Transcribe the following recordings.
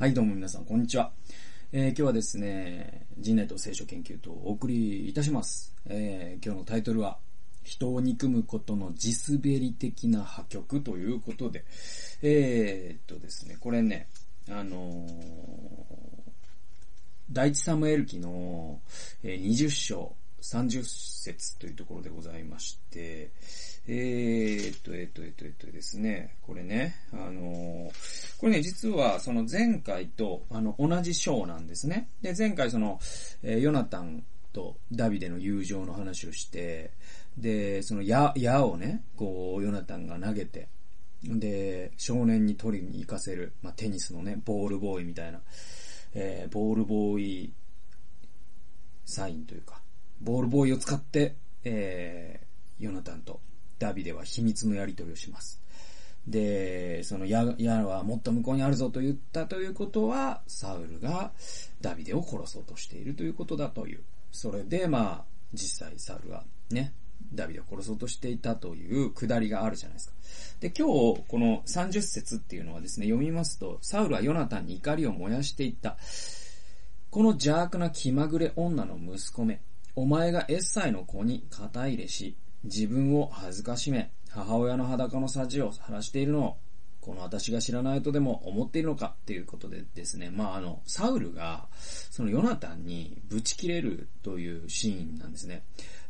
はい、どうも皆さん、こんにちは。えー、今日はですね、人内と聖書研究とお送りいたします。えー、今日のタイトルは、人を憎むことの地滑り的な破局ということで、えー、っとですね、これね、あのー、第一サムエル記の、20章30節というところでございまして、えー、っと、えー、っと、えー、っと、えー、っとですね、これね、あのー、ね、実はその前回と、あの、同じ章なんですね。で、前回その、えー、ヨナタンとダビデの友情の話をして、で、その矢、矢をね、こう、ヨナタンが投げて、で、少年に取りに行かせる、まあ、テニスのね、ボールボーイみたいな、えー、ボールボーイサインというか、ボールボーイを使って、えー、ヨナタンとダビデは秘密のやり取りをします。で、その矢、矢はもっと向こうにあるぞと言ったということは、サウルがダビデを殺そうとしているということだという。それで、まあ、実際サウルがね、ダビデを殺そうとしていたというくだりがあるじゃないですか。で、今日、この30節っていうのはですね、読みますと、サウルはヨナタンに怒りを燃やしていった。この邪悪な気まぐれ女の息子め、お前がエッサイの子に肩入れし、自分を恥ずかしめ、母親の裸のさじを晴らしているのを、この私が知らないとでも思っているのかっていうことでですね、まああの、サウルが、そのヨナタンにぶち切れるというシーンなんですね。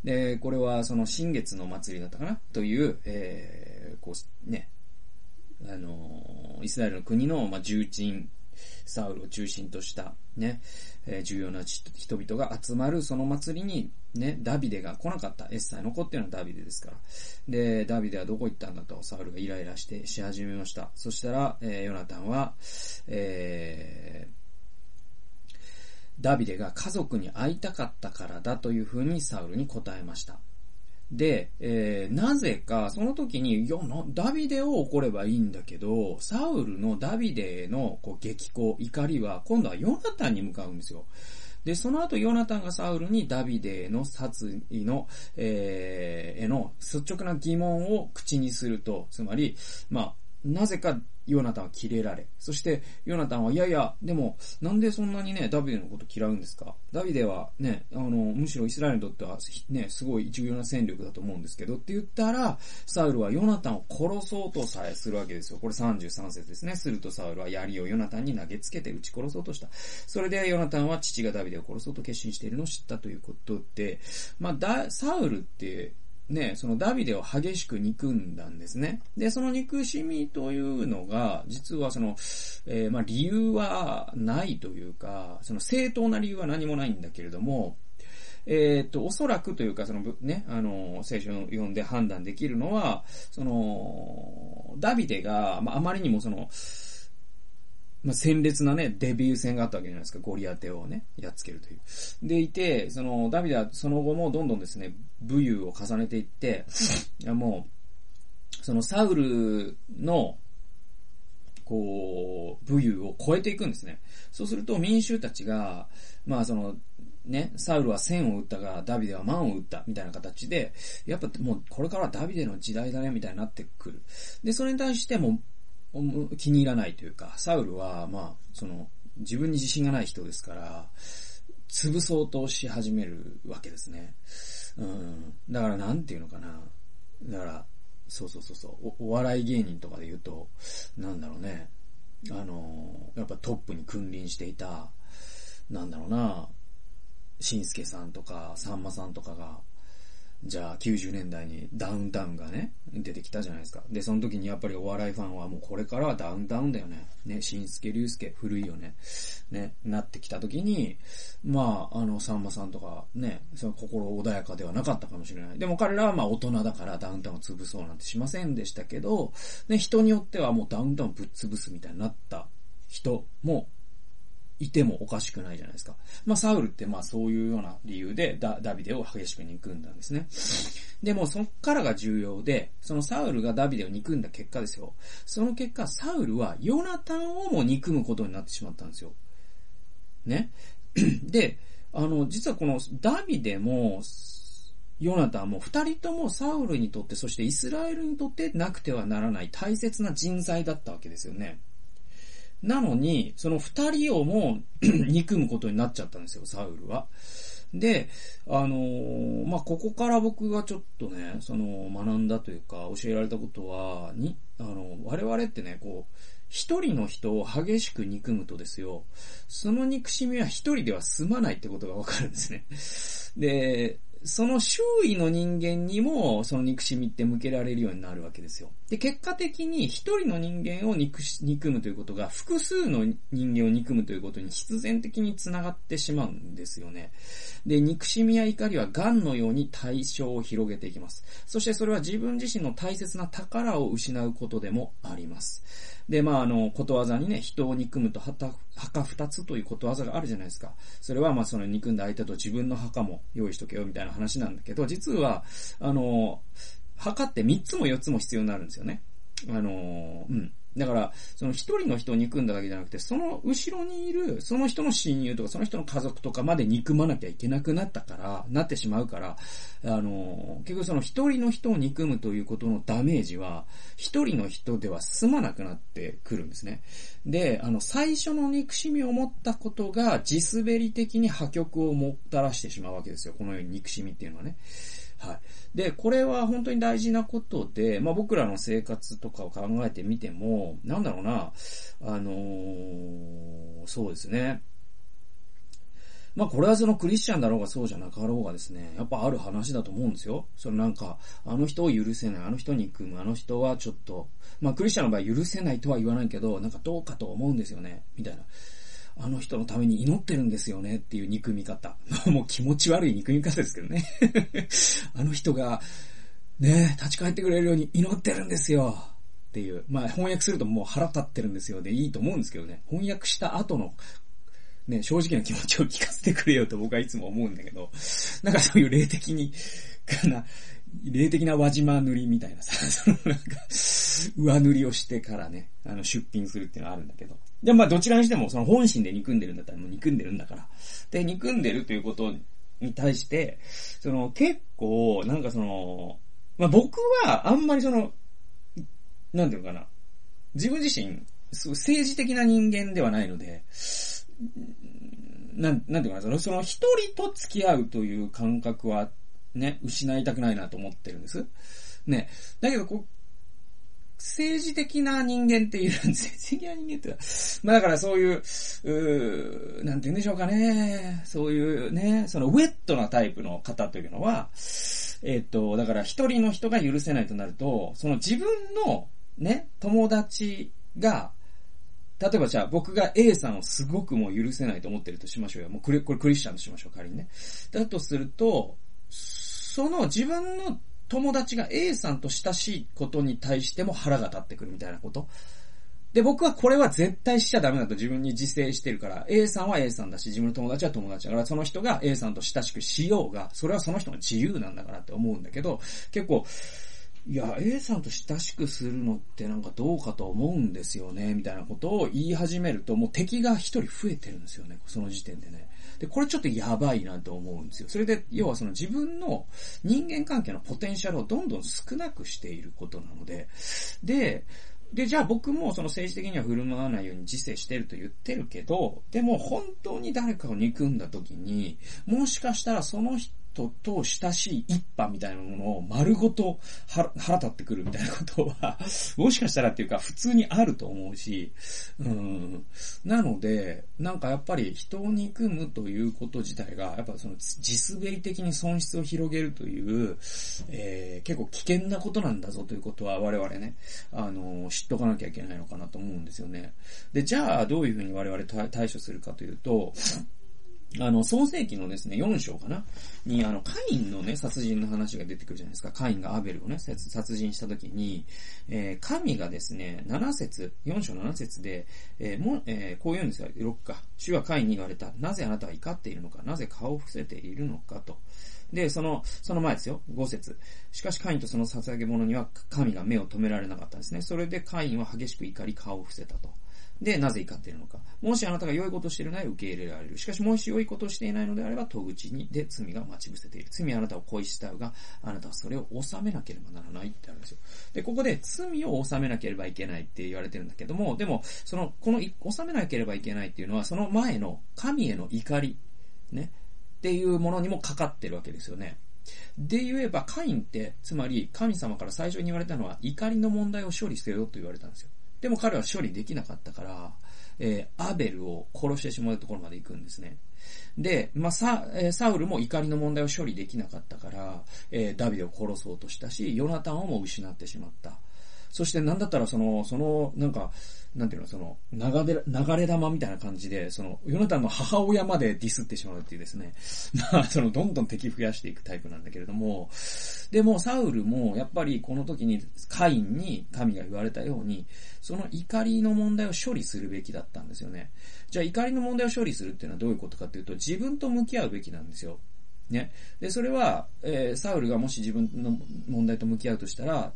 で、これはその新月の祭りだったかな？という、えー、こう、ね、あの、イスラエルの国の、まあ、重鎮、サウルを中心とした、ね、え、重要な人々が集まるその祭りに、ね、ダビデが来なかった。エッサイの子っていうのはダビデですから。で、ダビデはどこ行ったんだと、サウルがイライラして、し始めました。そしたら、えー、ヨナタンは、えー、ダビデが家族に会いたかったからだというふうにサウルに答えました。で、えー、なぜか、その時に、いや、ダビデを怒ればいいんだけど、サウルのダビデへの、こう、激高、怒りは、今度はヨナタンに向かうんですよ。で、その後、ヨナタンがサウルにダビデへの殺意の、えー、への率直な疑問を口にすると、つまり、まあ、なぜかヨナタンはキレられ。そして、ヨナタンは、いやいや、でも、なんでそんなにね、ダビデのこと嫌うんですか？ダビデはね、あの、むしろイスラエルにとっては、ね、すごい重要な戦力だと思うんですけど、って言ったら、サウルはヨナタンを殺そうとさえするわけですよ。これ33節ですね。するとサウルは槍をヨナタンに投げつけて撃ち殺そうとした。それでヨナタンは父がダビデを殺そうと決心しているのを知ったということで、まあ、だ、サウルって、ね、そのダビデを激しく憎んだんですね。で、その憎しみというのが、実はその、えー、まあ理由はないというか、その正当な理由は何もないんだけれども、えっ、と、おそらくというか、その、ね、あの、聖書を読んで判断できるのは、その、ダビデが、まあ、あまりにもその、まあ、鮮烈なね、デビュー戦があったわけじゃないですか。ゴリアテをね、やっつけるという。でいて、その、ダビデはその後もどんどんですね、武勇を重ねていって、いやもう、そのサウルの、こう、武勇を超えていくんですね。そうすると民衆たちが、まあその、ね、サウルは千を撃ったが、ダビデは万を撃った、みたいな形で、やっぱもうこれからダビデの時代だね、みたいになってくる。で、それに対しても、気に入らないというか、サウルは、まあ、その、自分に自信がない人ですから、潰そうとし始めるわけですね。うん。だからなんていうのかな。だから、そうそうそうそうお、お笑い芸人とかで言うと、なんだろうね。あの、やっぱトップに君臨していた、なんだろうな、しんすけさんとか、さんまさんとかが、じゃあ90年代にダウンタウンがね、出てきたじゃないですか。で、その時にやっぱりお笑いファンはもうこれからはダウンタウンだよね。ね、しんすけ、りゅうすけ、古いよね。ね、なってきた時に、まあ、あの、さんまさんとかね、その心穏やかではなかったかもしれない。でも彼らはまあ大人だからダウンタウンを潰そうなんてしませんでしたけど、ね、人によってはもうダウンタウンぶっ潰すみたいになった人もいてもおかしくないじゃないですか。まあ、サウルってまあそういうような理由でダダビデを激しく憎んだんですね。でもそっからが重要で、そのサウルがダビデを憎んだ結果ですよ。その結果、サウルはヨナタンをも憎むことになってしまったんですよ。ね？で、あの、実はこのダビデも、ヨナタンも二人ともサウルにとって、そしてイスラエルにとってなくてはならない大切な人材だったわけですよね。なのに、その二人をも 憎むことになっちゃったんですよ、サウルは。で、あのー、まあ、ここから僕がちょっとね、その、学んだというか、教えられたことは、に、あの、我々ってね、こう、一人の人を激しく憎むとですよ、その憎しみは一人では済まないってことがわかるんですね。で、その周囲の人間にも、その憎しみって向けられるようになるわけですよ。で、結果的に一人の人間を憎し、憎むということが、複数の人間を憎むということに必然的につながってしまうんですよね。で、憎しみや怒りは癌のように対象を広げていきます。そしてそれは自分自身の大切な宝を失うことでもあります。で、まあ、あの、ことわざにね、人を憎むと墓二つということわざがあるじゃないですか。それは、まあ、その憎んだ相手と自分の墓も用意しとけよみたいな話なんだけど、実は、あの、墓って三つも四つも必要になるんですよね。あの、だから、その一人の人を憎んだだけじゃなくて、その後ろにいる、その人の親友とか、その人の家族とかまで憎まなきゃいけなくなったから、なってしまうから、あの、結局その一人の人を憎むということのダメージは、一人の人では済まなくなってくるんですね。で、あの、最初の憎しみを持ったことが、地滑り的に破局をもたらしてしまうわけですよ。このように憎しみっていうのはね。で、これは本当に大事なことで、まあ僕らの生活とかを考えてみても、なんだろうな、あのー、そうですね。まあこれはそのクリスチャンだろうがそうじゃなかろうがですね、やっぱある話だと思うんですよ。そのなんか、あの人を許せない、あの人に組む、あの人はちょっと、まあクリスチャンの場合許せないとは言わないけど、なんかどうかと思うんですよね、みたいな。あの人のために祈ってるんですよねっていう憎み方。もう気持ち悪い憎み方ですけどね。あの人が、ね、立ち返ってくれるように祈ってるんですよ。っていう。まあ翻訳するともう腹立ってるんですよでいいと思うんですけどね。翻訳した後の、ね、正直な気持ちを聞かせてくれよと僕はいつも思うんだけど、なんかそういう霊的に、かな、霊的な輪島塗りみたいなさ、そのなんか、上塗りをしてからね、あの、出品するっていうのはあるんだけど。でまあどちらにしても、その本心で憎んでるんだったらもう憎んでるんだから。で、憎んでるということに対して、その結構、なんかその、まあ僕はあんまりその、なんていうのかな。自分自身、政治的な人間ではないので、なん、なんていうかな、その、その一人と付き合うという感覚はね、失いたくないなと思ってるんです。ね。だけど、こう、政治的な人間っている。政治的な人間ってまあだからそういう、うなんて言うんでしょうかね。そういうね、そのウェットなタイプの方というのは、えっ、と、だから一人の人が許せないとなると、その自分のね、友達が、例えばじゃあ僕が A さんをすごくもう許せないと思ってるとしましょうよ。もうこれ、これクリスチャンとしましょう、仮にね。だとすると、その自分の友達が A さんと親しいことに対しても腹が立ってくるみたいなこと。で、僕はこれは絶対しちゃダメだと自分に自制してるから、A さんは A さんだし、自分の友達は友達だから、その人が A さんと親しくしようが、それはその人の自由なんだからって思うんだけど、結構、いや、A さんと親しくするのってなんかどうかと思うんですよね、みたいなことを言い始めると、もう敵が一人増えてるんですよね、その時点でね。で、これちょっとやばいなと思うんですよ。それで、要はその自分の人間関係のポテンシャルをどんどん少なくしていることなので、で、で、じゃあ僕もその政治的には振る舞わないように自制してると言ってるけど、でも本当に誰かを憎んだ時に、もしかしたらその人人と親しい一派みたいなものを丸ごと腹立ってくるみたいなことは、もしかしたらっていうか普通にあると思うし、うん。なので、なんかやっぱり人を憎むということ自体が、やっぱその地滑り的に損失を広げるという、えー、結構危険なことなんだぞということは我々ね、あの、知っとかなきゃいけないのかなと思うんですよね。で、じゃあどういうふうに我々対処するかというと、あの、創世記のですね、4章かな？に、あの、カインのね、殺人の話が出てくるじゃないですか。カインがアベルをね、殺人した時に、えー、神がですね、7節、4章7節で、えー、も、えー、こう言うんですよ。6か。主はカインに言われた。なぜあなたは怒っているのか？なぜ顔を伏せているのかと。で、その、その前ですよ。5節。しかしカインとその捧げ物には神が目を止められなかったんですね。それでカインは激しく怒り顔を伏せたと。で、なぜ怒っているのか。もしあなたが良いことしているなら受け入れられる。しかし、もし良いことをしていないのであれば、戸口にで罪が待ち伏せている。罪はあなたを恋したうが、あなたはそれを収めなければならないってあるんですよ。で、ここで罪を収めなければいけないって言われてるんだけども、でも、その、この、収めなければいけないっていうのは、その前の神への怒り、ね、っていうものにもかかってるわけですよね。で言えば、カインって、つまり神様から最初に言われたのは、怒りの問題を処理せよと言われたんですよ。でも彼は処理できなかったから、えー、アベルを殺してしまうところまで行くんですね。で、まあ、サ、え、サウルも怒りの問題を処理できなかったから、えー、ダビデを殺そうとしたし、ヨナタンをも失ってしまった。そしてなんだったらその、その、なんか、なんていうの、その、流れ、流れ玉みたいな感じで、その、ヨナタンの母親までディスってしまうっていうですね。まあ、その、どんどん敵増やしていくタイプなんだけれども、でも、サウルも、やっぱりこの時に、カインに神が言われたように、その怒りの問題を処理するべきだったんですよね。じゃあ、怒りの問題を処理するっていうのはどういうことかっていうと、自分と向き合うべきなんですよ。ね。で、それは、えー、サウルがもし自分の問題と向き合うとしたら、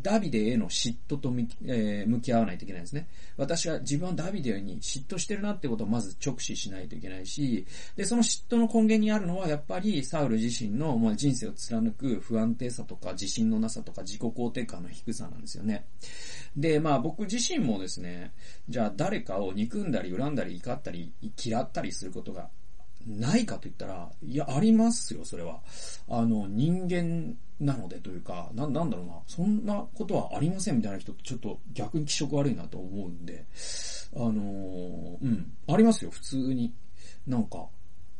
ダビデへの嫉妬と向き,、えー、向き合わないといけないんですね。私は自分はダビデに嫉妬してるなってことをまず直視しないといけないし、で、その嫉妬の根源にあるのはやっぱりサウル自身の、まあ、人生を貫く不安定さとか自信のなさとか自己肯定感の低さなんですよね。で、まあ僕自身もですね、じゃあ誰かを憎んだり恨んだり怒ったり嫌ったりすることがないかと言ったら、いや、ありますよ、それは。あの、人間なのでというか、な、なんだろうな、そんなことはありませんみたいな人ってちょっと逆に気色悪いなと思うんで、あの、うん、ありますよ、普通に。なんか、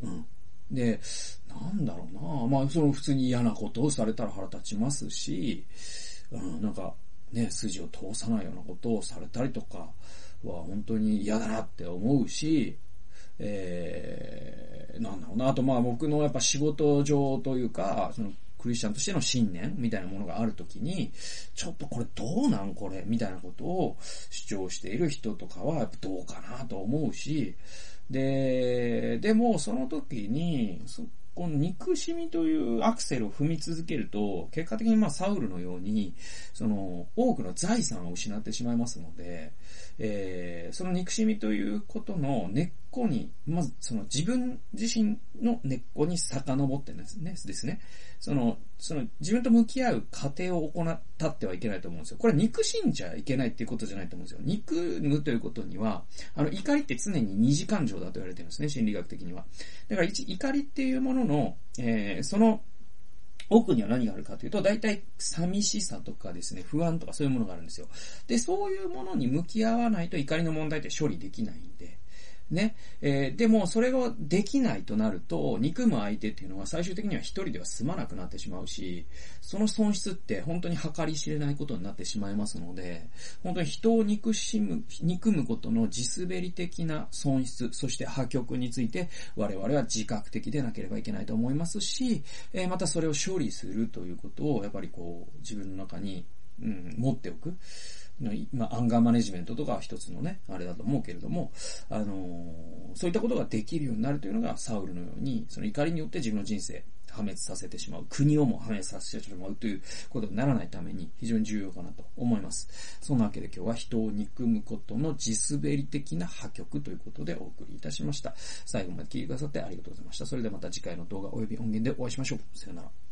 うん。で、なんだろうな、まあ、その普通に嫌なことをされたら腹立ちますし、うん、なんか、ね、筋を通さないようなことをされたりとかは本当に嫌だなって思うし、えー、なんだろうな。あとまあ僕のやっぱ仕事上というか、そのクリスチャンとしての信念みたいなものがあるときに、ちょっとこれどうなんこれみたいなことを主張している人とかはやっぱどうかなと思うし、で、でもその時に、この憎しみというアクセルを踏み続けると、結果的にまあサウルのように、その多くの財産を失ってしまいますので、えー、その憎しみということの根っこに、まずその自分自身の根っこに遡ってんですね。ですね。その、その自分と向き合う過程を行ったってはいけないと思うんですよ。これ憎しんじゃいけないっていうことじゃないと思うんですよ。憎むということには、あの、怒りって常に二次感情だと言われてるんですね、心理学的には。だから怒りっていうものの、えー、その奥には何があるかというと、大体寂しさとかですね、不安とかそういうものがあるんですよ。で、そういうものに向き合わないと怒りの問題って処理できないんで、ね。えー、でも、それができないとなると、憎む相手っていうのは最終的には一人では済まなくなってしまうし、その損失って本当に計り知れないことになってしまいますので、本当に人を憎しむ、憎むことの地滑り的な損失、そして破局について我々は自覚的でなければいけないと思いますし、えー、またそれを処理するということを、やっぱりこう、自分の中に、うん、持っておく。まあ、アンガーマネジメントとかは一つのね、あれだと思うけれども、あのー、そういったことができるようになるというのが、サウルのように、その怒りによって自分の人生、破滅させてしまう、国をも破滅させてしまうということにならないために非常に重要かなと思います。そんなわけで今日は人を憎むことの地滑り的な破局ということでお送りいたしました。最後まで聞いてくださってありがとうございました。それではまた次回の動画及び音源でお会いしましょう。さよなら。